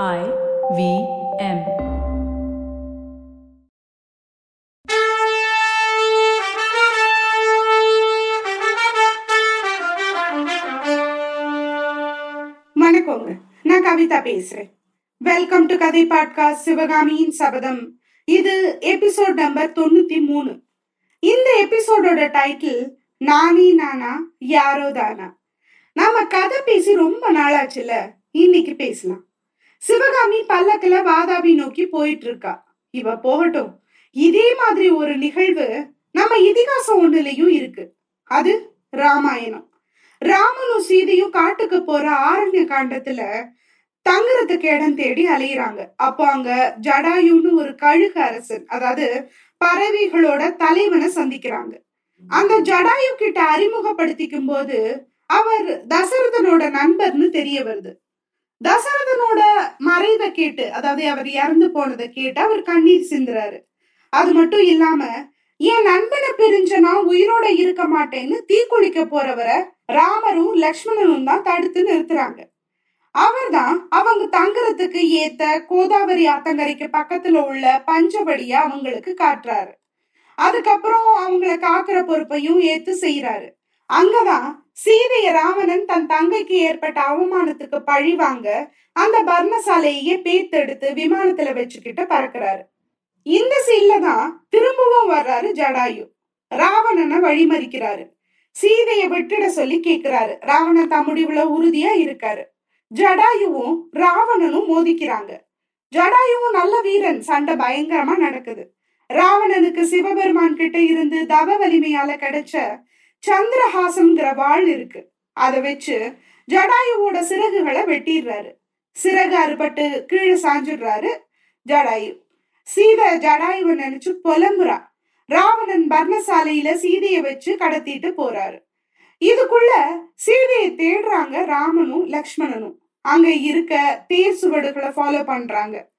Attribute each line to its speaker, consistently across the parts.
Speaker 1: I V M.
Speaker 2: வணக்கங்க. நான் கவிதா பேசுறேன். வெல்கம் டு கதை பாட்காஸ்ட் சிவகாமியின் சபதம். இது எபிசோட் நம்பர் தொண்ணூத்தி மூணு. இந்த எபிசோடோட டைட்டில் நானே நானா யாரோ தானா. நாம கதை பேசி ரொம்ப நாளாச்சுல. இன்னைக்கு பேசலாம். சிவகாமி பல்லக்குல வாதாபி நோக்கி போயிட்டு இருக்கா இவ போகட்டும். இதே மாதிரி ஒரு நிகழ்வு நம்ம இதிகாசம் ஒண்ணுலயும் இருக்கு. அது ராமாயணம். ராமனும் சீதையும் காட்டுக்கு போற ஆரண்ய காண்டத்துல தங்குறதுக்கு இடம் தேடி அலையிறாங்க. அப்போ அங்க ஜடாயுன்னு ஒரு கழுகு அரசன் அதாவது பறவைகளோட தலைவனை சந்திக்கிறாங்க. அந்த ஜடாயு கிட்ட அறிமுகப்படுத்திக்கும் போது அவர் தசரதனோட நண்பர்னு தெரிய வருது. தசரதனோட மறைவை கேட்டு அதாவது அவர் இறந்து போனதை கேட்டு அவர் கண்ணீர் சிந்துறாரு. அது மட்டும் இல்லாம என் நண்பனை பிரிஞ்ச நான் உயிரோட இருக்க மாட்டேன்னு தீக்குளிக்க போறவரை ராமரும் லக்ஷ்மணனும் தான் தடுத்து நிறுத்துறாங்க. அவர்தான் அவங்க தங்குறதுக்கு ஏத்த கோதாவரி ஆத்தங்கரைக்கு பக்கத்துல உள்ள பஞ்சபடிய அவங்களுக்கு காட்டுறாரு. அதுக்கப்புறம் அவங்கள காக்குற பொறுப்பையும் ஏத்து செய்யறாரு அங்கதான் சீதைய ராவணன் தன் தங்கைக்கு ஏற்பட்ட அவமானத்துக்கு பழி வாங்க அந்த பர்மசாலையே பேத்தெடுத்து விமானத்துல வச்சுக்கிட்டு பறக்குறாரு. இந்த சீன்ல தான் திரும்பவும் வர்றாரு ஜடாயு. ராவணனை வழிமறிக்கிறாரு. சீதைய விட்டுட சொல்லி கேக்குறாரு. ராவணன் தம் முடிவுல உறுதியா இருக்காரு. ஜடாயுவும் ராவணனும் மோதிக்கிறாங்க. ஜடாயுவும் நல்ல வீரன். சண்டை பயங்கரமா நடக்குது. ராவணனுக்கு சிவபெருமான் கிட்ட இருந்து தவ வலிமையால கிடைச்ச சந்திரஹாசம்ங்கிற வாள் இருக்கு. அதை வச்சு ஜடாயுவோட சிறகுகளை வெட்டிடுறாரு. சிறகு அறுபட்டு கீழே சாஞ்சிடுறாரு ஜடாயு. சீதை ஜடாயுவை நினைச்சு புலம்புறா. ராவணன் பர்ணசாலையில சீதைய வச்சு கடத்திட்டு போறாரு. இதுக்குள்ள சீதையை தேடுறாங்க ராமனும் லக்ஷ்மணனும். அங்க இருக்க தேர் சுவடுகளை ஃபாலோ பண்றாங்க.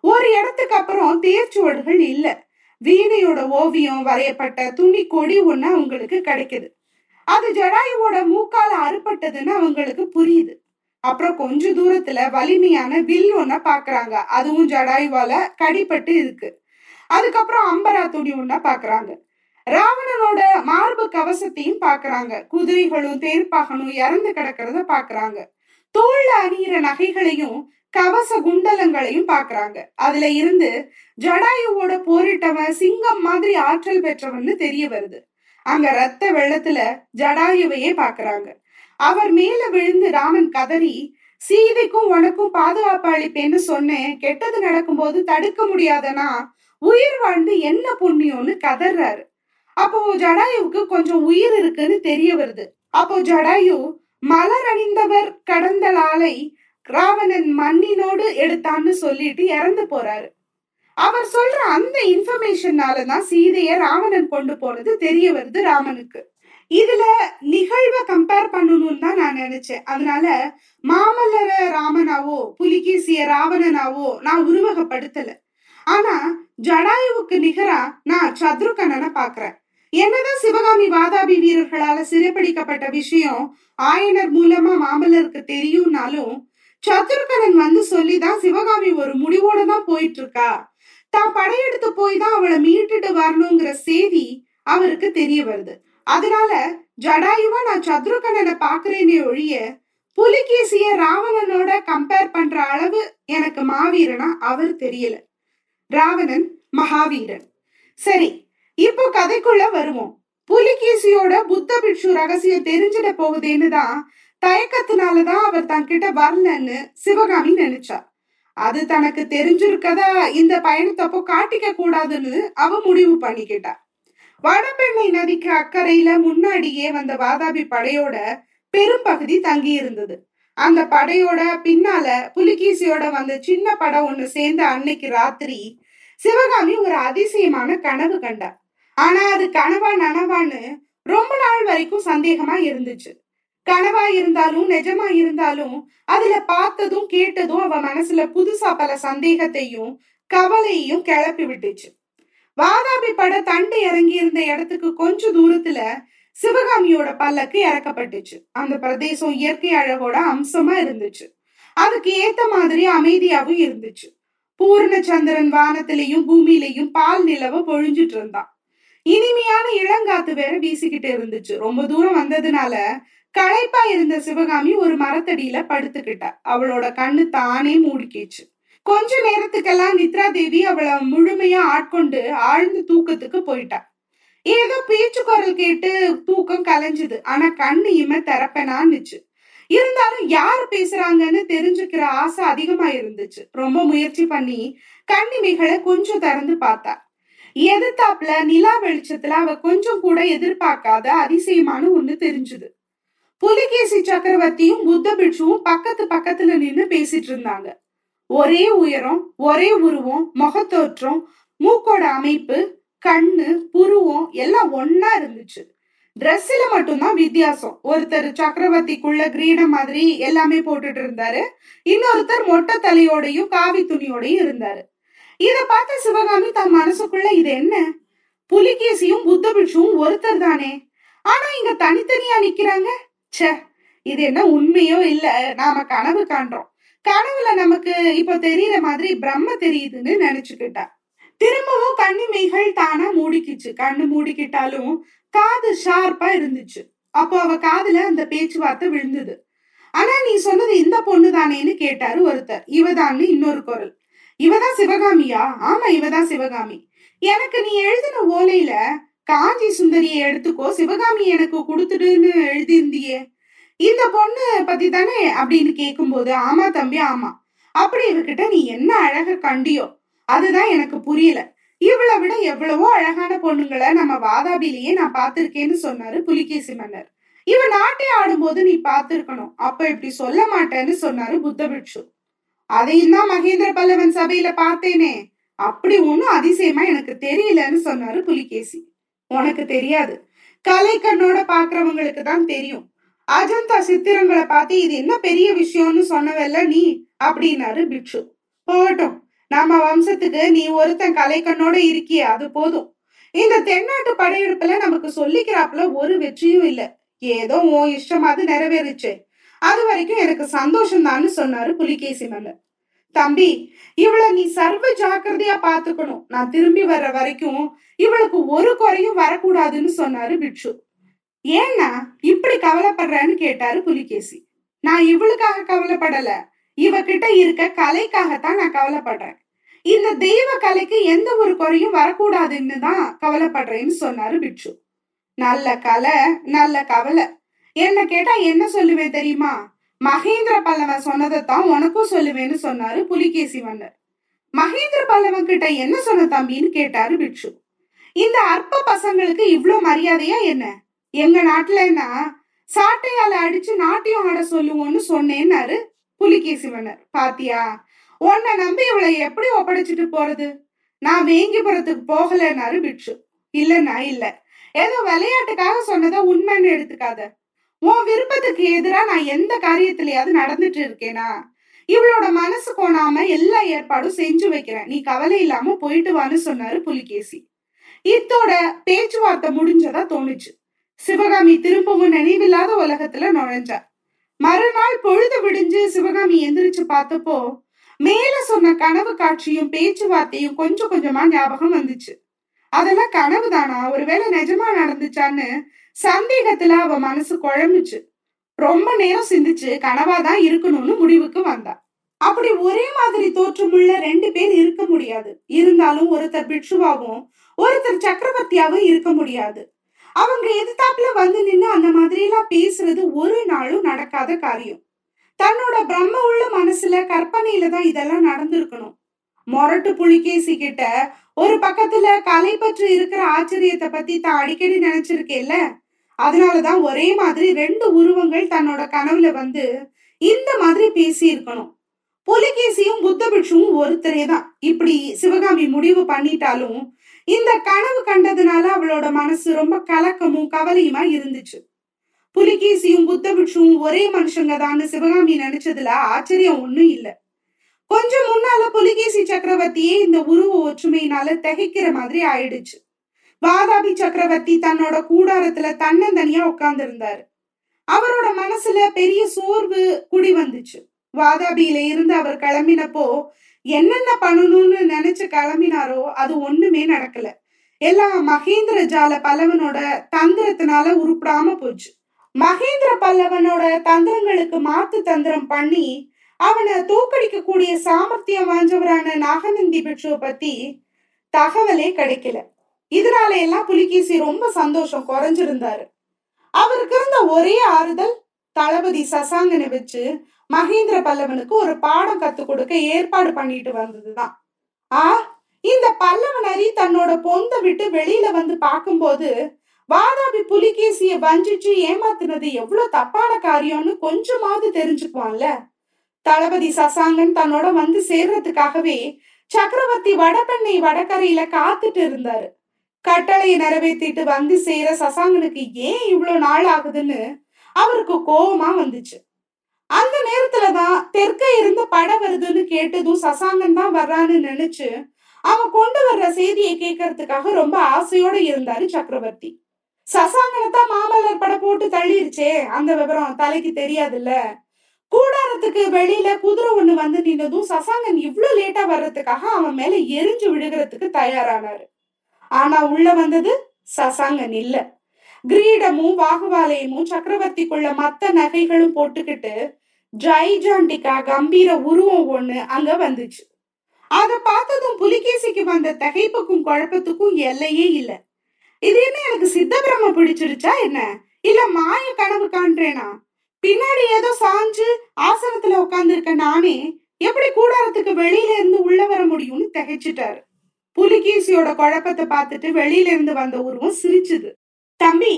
Speaker 2: ஒரு இடத்துக்கு அப்புறம் தேர் சுவடுகள் இல்லை. வீணையோட ஓவியம் வரையப்பட்ட துணி கொடி ஒண்ணு அவங்களுக்கு கிடைக்குது. அது ஜடாயுவோட மூக்கால அறுபட்டதுன்னு அவங்களுக்கு புரியுது. அப்புறம் கொஞ்ச தூரத்துல வலிமையான வில் ஒன்ன பாக்குறாங்க. அதுவும் ஜடாயுவால கடிப்பட்டு இருக்கு. அதுக்கப்புறம் அம்பரா துணி ஒன்ன பாக்குறாங்க. ராவணனோட மார்பு கவசத்தையும் பாக்குறாங்க. குதிரைகளும் தேர்ப்பாகனும் இறந்து கிடக்கிறத பாக்குறாங்க. தோல்ல அணியிற நகைகளையும் கவச குண்டலங்களையும் பாக்குறாங்க அதுல இருந்து ஜடாயுவோட போரிட்டவன் சிங்கம் மாதிரி ஆற்றல் பெற்றவன்னு தெரிய வருது. அங்க ரத்த வெள்ளத்துல ஜடாயுவையே பாக்குறாங்க அவர் மேல விழுந்து ராமன் கதறி சீதைக்கும் உனக்கும் பாதுகாப்பு அளிப்பேன்னு சொன்னேன். கெட்டது நடக்கும்போது தடுக்க முடியாதனா? உயிர் வாழ்ந்து என்ன புண்ணியம்னு கதறாரு. அப்போ ஜடாயுவுக்கு கொஞ்சம் உயிர் இருக்குன்னு தெரிய வருது. அப்போ ஜடாயு மலர் அணிந்தவர் கடந்த லாலை ராவணன் மண்ணினோடு எடுத்தான்னு சொல்லிட்டு இறந்து போறாரு. அவர் சொல்ற அந்த இன்ஃபர்மேஷனால தான் சீதைய ராவணன் கொண்டு போனது தெரிய வருது ராமனுக்கு. இதுல நிகழ்வை கம்பேர் பண்ணணும்னு தான் நான் நினைச்சேன். அதனால மாமல்லர ராமனாவோ புலிகேசிய ராவணனாவோ நான் உருவகப்படுத்தல. ஆனா ஜடாயுவுக்கு நிகரா நான் சத்ருகண்ணனை பாக்குறேன். என்னதான் சிவகாமி வாதாபி வீரர்களால சிறைப்பிடிக்கப்பட்ட விஷயம் ஆயனர் மூலமா மாமல்லருக்கு தெரியும்னாலும் சத்ருகனன் வந்து சொல்லிதான் சிவகாமி ஒரு முடிவோட தான் போயிட்டு இருக்கா தான் படையெடுத்து போய் தான் அவளை மீட்டுட்டு வரணுங்கிற செய்தி அவருக்கு தெரிய வருது. அதனால ஜடாயுவா நான் சத்ருகனனை பாக்குறேனே ஒழிய புலிகேசிய ராவணனோட கம்பேர் பண்ற அளவு எனக்கு மாவீரனா அவர் தெரியல. ராவணன் மகாவீரன். சரி இப்போ கதைக்குள்ள வருவோம். புலிகேசியோட புத்த பிட்சு ரகசியம் தெரிஞ்சிட போகுதேன்னு தான் தயக்கத்தினாலதான் அவர் தன்கிட்ட வரலன்னு சிவகாமி நினைச்சா. அது தனக்கு தெரிஞ்சிருக்கதா இந்த பயணத்தப்போ காட்டிக்க கூடாதுன்னு அவ முடிவு பண்ணிக்கிட்டா. வடபெண்ணை நதிக்கு அக்கறையில முன்னாடியே வந்த வாதாபி படையோட பெரும்பகுதி தங்கி இருந்தது. அந்த படையோட பின்னால புலிகேசியோட வந்த சின்ன படம் ஒண்ணு சேர்ந்த அன்னைக்கு ராத்திரி சிவகாமி ஒரு அதிசயமான கனவு கண்டா. ஆனா அது கனவா நனவான்னு ரொம்ப நாள் வரைக்கும் சந்தேகமா இருந்துச்சு. கனவா இருந்தாலும் நிஜமா இருந்தாலும் அதுல பார்த்ததும் கேட்டதும் அவ மனசுல புதுசா பல சந்தேகத்தையும் கவலையையும் கிளப்பி விட்டுச்சு. வாதாபி பட தண்டு இறங்கி இருந்த இடத்துக்கு கொஞ்ச தூரத்துல சிவகாமியோட பல்லக்கு இறக்கப்பட்டுச்சு. அந்த பிரதேசம் இயற்கை அழகோட அம்சமா இருந்துச்சு. அதுக்கு ஏத்த மாதிரி அமைதியாவும் இருந்துச்சு. பூர்ண சந்திரன் வானத்திலையும் பூமியிலையும் பால் நிலவ பொழிஞ்சிட்டு இருந்தான். இனிமையான இளங்காத்து வேற வீசிக்கிட்டு இருந்துச்சு. ரொம்ப தூரம் வந்ததுனால களைப்பா இருந்த சிவகாமி ஒரு மரத்தடியில படுத்துக்கிட்டா. அவளோட கண்ணு தானே மூடிக்கிச்சு கொஞ்ச நேரத்துக்கெல்லாம் நித்ரா தேவி அவளை முழுமையா ஆட்கொண்டு ஆழ்ந்த தூக்கத்துக்கு போயிட்டா. ஏதோ பேச்சு குரல் கேட்டு தூக்கம் கலைஞ்சுது. ஆனா கண்ணு இம திறப்பனான்னுச்சு. இருந்தாலும் யார் பேசுறாங்கன்னு தெரிஞ்சுக்கிற ஆசை அதிகமா இருந்துச்சு. ரொம்ப முயற்சி பண்ணி கண்ணிமைகளை கொஞ்சம் திறந்து பார்த்தா. எதிர்த்தாப்புல நிலா வெளிச்சத்துல அவ கொஞ்சம் கூட எதிர்பார்க்காத அதிசயமான ஒண்ணு தெரிஞ்சுது. புலிகேசி சக்கரவர்த்தியும் புத்த பிட்சுவும் பக்கத்து பக்கத்துல நின்னு பேசிட்டு இருந்தாங்க. ஒரே உயரம் ஒரே உருவம் முகத்தோற்றம் மூக்கோட அமைப்பு கண்ணு புருவம் எல்லாம் ஒன்னா இருந்துச்சு. ட்ரெஸ்ல மட்டும்தான் வித்தியாசம். ஒருத்தர் சக்கரவர்த்திக்குள்ள கிரீடம் மாதிரி எல்லாமே போட்டுட்டு இருந்தாரு. இன்னொருத்தர் மொட்டை தலையோடையும் காவி துணியோடையும் இருந்தாரு. இத பார்த்த சிவகாமி தன் மனசுக்குள்ள இது என்ன? புலிகேசியும் புத்த பிட்சுவும் ஒருத்தர் தானே? ஆனா இங்க தனித்தனியா நிக்கிறாங்க? ச்சே இது என்ன உண்மையோ இல்ல நாம கனவு காண்றோம். கனவுல நமக்கு இப்ப தெரியற மாதிரி பிரம்ம தெரியுதுன்னு நினைச்சுக்கிட்டா. திரும்பவும் கண்ணிமைகள் தானா மூடிக்கிச்சு. கண்ணு மூடிக்கிட்டாலும் காது ஷார்ப்பா இருந்துச்சு. அப்போ அவ காதுல அந்த பேச்சுவார்த்தை விழுந்தது. ஆனா நீ சொன்னது இந்த பொண்ணு தானேன்னு கேட்டாரு ஒருத்தர். இவதான்னு இன்னொரு குரல். இவதான் சிவகாமியா? ஆமா இவதான் சிவகாமி. எனக்கு நீ எழுதின ஓலையில காஞ்சி சுந்தரியை எடுத்துக்கோ சிவகாமி எனக்கு கொடுத்துடுன்னு எழுதியிருந்தியே. இந்த பொண்ணு பத்தி தானே அப்படின்னு கேக்கும்போது ஆமா தம்பி ஆமா. அப்படி இவகிட்ட நீ என்ன அழக கண்டியோ அதுதான் எனக்கு புரியல. இவளை விட எவ்வளவோ அழகான பொண்ணுங்களை நம்ம வாதாபிலேயே நான் பார்த்திருக்கேன்னு சொன்னாரு புலிகேசி மன்னர். இவ நாட்டை ஆடும்போது நீ பார்த்திருக்கணும் அப்ப இப்படி சொல்ல மாட்டேன்னு சொன்னாரு புத்த பிட்சு அதையும் தான் மகேந்திர பல்லவன் சபையில பார்த்தேனே அப்படி ஒண்ணும் அதிசயமா எனக்கு தெரியலன்னு சொன்னாரு புலிகேசி. உனக்கு தெரியாது. கலை கண்ணோட பாக்குறவங்களுக்கு தான் தெரியும். அஜந்தா சித்திரங்களை பார்த்து இது என்ன பெரிய விஷயம்னு சொன்னவல்ல நீ? அப்படின்னாரு பிக்ஷு. போகட்டும். நம்ம வம்சத்துக்கு நீ ஒருத்தன் கலை கண்ணோட இருக்கிய அது போதும். இந்த தென்னாட்டு படையெடுப்புல நமக்கு சொல்லிக்கிறாப்புல ஒரு வெற்றியும் இல்லை. ஏதோ உன் இஷ்டமாவது நிறைவேறுச்சு. அது வரைக்கும் எனக்கு சந்தோஷம் தான்னு சொன்னாரு புலிகேசி மன்னர் தம்பி இவள நீ சர்வ ஜாக்கிரதையா பாத்துக்கணும் நான் திரும்பி வர்ற வரைக்கும் இவளுக்கு ஒரு குறையும் வரக்கூடாதுன்னு சொன்னாரு பிட்சு ஏன்னா இப்படி கவலைப்படுறேன்னு கேட்டாரு புலிகேசி. நான் இவளுக்காக கவலைப்படல. இவகிட்ட இருக்க கலைக்காகத்தான் நான் கவலைப்படுறேன். இந்த தெய்வ கலைக்கு எந்த ஒரு குறையும் வரக்கூடாதுன்னு தான் கவலைப்படுறேன்னு சொன்னாரு பிட்சு நல்ல கலை நல்ல கவலை. என்ன கேட்டா என்ன சொல்லுவேன் தெரியுமா? மகேந்திர பல்லவன் சொன்னதை தான் உனக்கும் சொல்லுவேன்னு சொன்னாரு புலிகேசி மன்னர். மகேந்திர பல்லவன் கிட்ட என்ன சொன்ன தம்பின்னு கேட்டாரு பிக்ஷு. இந்த அற்ப பசங்களுக்கு இவ்வளோ மரியாதையா என்ன? எங்க நாட்டுலன்னா சாட்டையால அடிச்சு நாட்டியம் ஆட சொல்லுவோம்னு சொன்னேன்னாரு புலிகேசி மன்னர். பாத்தியா? உன்னை நம்பி இவளை எப்படி ஒப்படைச்சிட்டு போறது? நான் வேங்கிபுரத்துக்கு போகலன்னாரு பிக்ஷு. இல்லன்னா இல்ல. ஏதோ விளையாட்டுக்காக சொன்னதை உண்மைன்னு எடுத்துக்காத. உன் விருப்பத்துக்கு எதிராக நான் எந்த காரியத்திலயாவது நடந்துட்டு இருக்கேனா? இவளோட மனசு கோணாம எல்லா ஏற்பாடும் செஞ்சு வைக்கிறேன். நீ கவலை இல்லாம போயிட்டு வான்னு சொன்னாரு புலிகேசி. இத்தோட பேச்சுவார்த்தை முடிஞ்சதா தோணுச்சு. சிவகாமி திரும்பவும் நினைவில்லாத உலகத்துல நுழைஞ்சா. மறுநாள் பொழுது விடிஞ்சு சிவகாமி எந்திரிச்சு பார்த்தப்போ மேல சொன்ன கனவு காட்சியும் பேச்சுவார்த்தையும் கொஞ்சம் கொஞ்சமா ஞாபகம் வந்துச்சு. அதெல்லாம் கனவு தானா? ஒருவேளை நிஜமா நடந்துச்சான்னு சந்தேகத்துல அவ மனசு குழம்புச்சு. ரொம்ப நேரம் சிந்திச்சு கனவாதான் இருக்கணும்னு முடிவுக்கு வந்தா. அப்படி ஒரே மாதிரி தோற்றமுள்ள ரெண்டு பேர் இருக்க முடியாது. இருந்தாலும் ஒருத்தர் பிட்சுவாவும் ஒருத்தர் சக்கரவர்த்தியாவும் இருக்க முடியாது. அவங்க எதிர்த்தாப்புல வந்து நின்று அந்த மாதிரி எல்லாம் பேசுறது ஒரு நாளும் நடக்காத காரியம். தன்னோட பிரம்ம உள்ள மனசுல கற்பனையில தான் இதெல்லாம் நடந்திருக்கணும். மொரட்டு புலிகேசி கிட்ட ஒரு பக்கத்துல கலை பற்றி இருக்கிற ஆச்சரியத்தை பத்தி தான் அடிக்கடி நினைச்சிருக்கேல்ல? அதனாலதான் ஒரே மாதிரி ரெண்டு உருவங்கள் தன்னோட கனவுல வந்து இந்த மாதிரி பேசி இருக்கணும் புலிகேசியும் புத்த பிட்சுவும் ஒருத்தரே தான். இப்படி சிவகாமி முடிவு பண்ணிட்டாலும் இந்த கனவு கண்டதுனால அவளோட மனசு ரொம்ப கலக்கமும் கவலையுமா இருந்துச்சு. புலிகேசியும் புத்த பிட்சுவும் ஒரே மனுஷங்க தான் சிவகாமி நினைச்சதுல ஆச்சரியம் ஒண்ணும் இல்லை. கொஞ்சம் முன்னால புலிகேசி சக்கரவர்த்தியே இந்த உருவ ஒற்றுமையினால திகைக்கிற மாதிரி ஆயிடுச்சு. வாதாபி சக்கரவர்த்தி தன்னோட கூடாரத்துல தன்னந்தனியா உட்கார்ந்து இருந்தாரு அவரோட மனசுல பெரிய சோர்வு குடி வந்துச்சு. வாதாபியில இருந்து அவர் கிளம்பினப்போ என்னென்ன பண்ணணும்னு நினைச்சு கிளம்பினாரோ அது ஒண்ணுமே நடக்கல. எல்லாம் மகேந்திர ஜால பல்லவனோட தந்திரத்தினால உருப்படாம போச்சு. மகேந்திர பல்லவனோட தந்திரங்களுக்கு மாத்து தந்திரம் பண்ணி அவனை தோக்கடிக்க கூடிய சாமர்த்தியம் வாஞ்சவரான நாகநந்தி பிட்சுவை பத்தி தகவலே கிடைக்கல. இதனால எல்லாம் புலிகேசி ரொம்ப சந்தோஷம் குறைஞ்சிருந்தாரு. அவருக்கு இருந்த ஒரே ஆறுதல் தளபதி சசாங்கனை வச்சு மகேந்திர பல்லவனுக்கு ஒரு பாடம் கத்து கொடுக்க ஏற்பாடு பண்ணிட்டு வந்ததுதான். ஆ இந்த பல்லவன் அறி தன்னோட பொந்த விட்டு வெளியில வந்து பார்க்கும்போது வாதாபி புலிகேசிய வஞ்சிச்சு ஏமாத்துனது எவ்வளவு தப்பான காரியம்னு கொஞ்சமாவது தெரிஞ்சுக்குவான்ல? தளபதி சசாங்கன் தன்னோட வந்து சேர்றதுக்காகவே சக்கரவர்த்தி வடபெண்ணை வடகரையில காத்துட்டு இருந்தாரு. கட்டளையை நிறைவேற்றிட்டு வந்து சேர சசாங்கனுக்கு ஏன் இவ்வளவு நாள் ஆகுதுன்னு அவருக்கு கோபமா வந்துச்சு. அந்த நேரத்துலதான் தெற்க இருந்து படம் வருதுன்னு கேட்டதும் சசாங்கன் தான் வர்றான்னு நினைச்சு அவன் கொண்டு வர்ற செய்தியை கேட்கறதுக்காக ரொம்ப ஆசையோட இருந்தாரு சக்கரவர்த்தி. சசாங்கனை தான் மாமல்லர் படம் போட்டு தள்ளிருச்சே அந்த விவரம் தலைக்கு தெரியாதுல்ல. கூடாரத்துக்கு வெளியில குதிரை ஒண்ணு வந்து நின்னதும் சசாங்கன் இவ்வளவு லேட்டா வர்றதுக்காக அவன் மேல எரிஞ்சு விழுகிறதுக்கு தயாரானாரு. ஆனா உள்ள வந்தது சசாங்கன் இல்ல. கிரீடமும் வாகுவாலயமும் சக்கரவர்த்திக்குள்ள மத்த நகைகளும் போட்டுக்கிட்டு ஜைஜாண்டிகா கம்பீர உருவம் ஒண்ணு அங்க வந்துச்சு. அத பார்த்ததும் புலிகேசிக்கு வந்த தகைப்புக்கும் குழப்பத்துக்கும் எல்லையே இல்ல. இது என்ன எனக்கு சித்தபிரம பிடிச்சிருச்சா என்ன? இல்ல மாய கனவு காண்றேனா? பின்னாடி ஏதோ சாஞ்சு ஆசனத்துல உட்கார்ந்துருக்க நானே எப்படி கூடாரத்துக்கு வெளியில இருந்து உள்ள வர முடியும்னு திகைச்சிட்டாரு. புலிகேசியோட குழப்பத்தை பார்த்துட்டு வெளியில இருந்து வந்த உருவம் சிரிச்சுது. தம்பி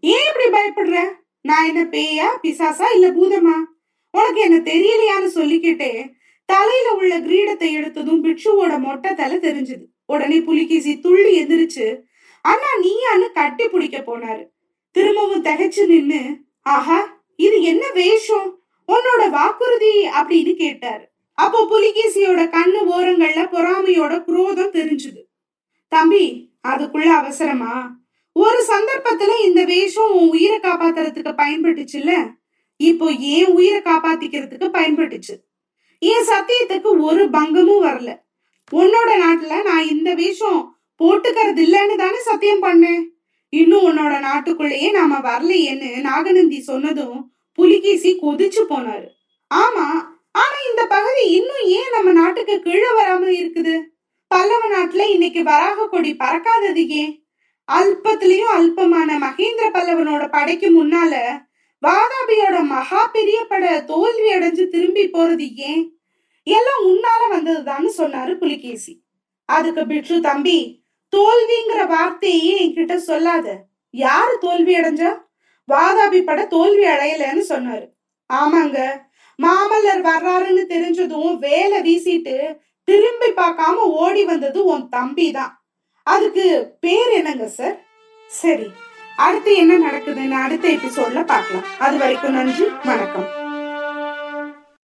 Speaker 2: ஏன் இப்படி பயப்படுற? நான் என்ன பேயா பிசாசா இல்ல பூதமா? உனக்கு என்ன தெரியலையான்னு சொல்லிக்கிட்டே தலையில உள்ள கிரீடத்தை எடுத்ததும் பிட்சுவோட மொட்டை தலை தெரிஞ்சது. உடனே புலிகேசி துள்ளி எந்திரிச்சு அண்ணா நீயான்னு கட்டி பிடிக்க போனாரு. திரும்பவும் திகைச்சு நின்னு ஆஹா இது என்ன வேஷம்? உன்னோட வாக்குறுதி அப்படின்னு கேட்டாரு. அப்போ புலிகேசியோட கண்ணு ஓரங்கள்ல பொறாமையோட குரோதம் தெரிஞ்சுது. தம்பி அதுக்குள்ள அவசரமா? ஒரு சந்தர்ப்பத்துல இந்த வேஷம் உன் உயிரை காப்பாத்துறதுக்கு பயன்பட்டுச்சுல்ல? இப்போ ஏன் உயிரை காப்பாத்திக்கிறதுக்கு பயன்பட்டுச்சு? என் சத்தியத்துக்கு ஒரு பங்கமும் வரல. உன்னோட நாட்டுல நான் இந்த வேஷம் போட்டுக்கிறது இல்லைன்னு தானே சத்தியம் பண்ணேன்? இன்னும் உன்னோட நாட்டுக்குள்ளேயே நாம வரலையேன்னு நாகநந்தி சொன்னதும் புலிகேசி கொதிச்சு போனாரு. ஆமா ஆனா இந்த பகுதி இன்னும் ஏன் நம்ம நாட்டுக்கு கீழே வராம இருக்குது? பல்லவ நாட்டுல இன்னைக்கு வராக கொடி பறக்காதது ஏன்? அல்பத்திலயும் அல்பமான மகேந்திர பல்லவனோட படைக்கு முன்னால வாதாபியோட மகா பெரிய பட தோல்வி அடைஞ்சு திரும்பி போறது ஏன்? எல்லாம் உன்னால வந்ததுதான்னு சொன்னாரு புலிகேசி. அதுக்கு பிட்ரு தம்பி தோல்விங்கிற வார்த்தையே என்கிட்ட சொல்லாத. யாரு தோல்வி அடைஞ்சா? வாதாபி பட தோல்வி அடையலன்னு சொன்னாரு. ஆமாங்க. மாமல்லர் வர்றாருன்னு தெரிஞ்சதும் வேலை வீசிட்டு திரும்பி பார்க்காம ஓடி வந்தது உன் தம்பி தான் அதுக்கு பேர் என்னங்க சார்? சரி அடுத்து என்ன நடக்குதுன்னு அடுத்த எபிசோட்ல பார்க்கலாம். அது வரைக்கும் நன்றி வணக்கம்.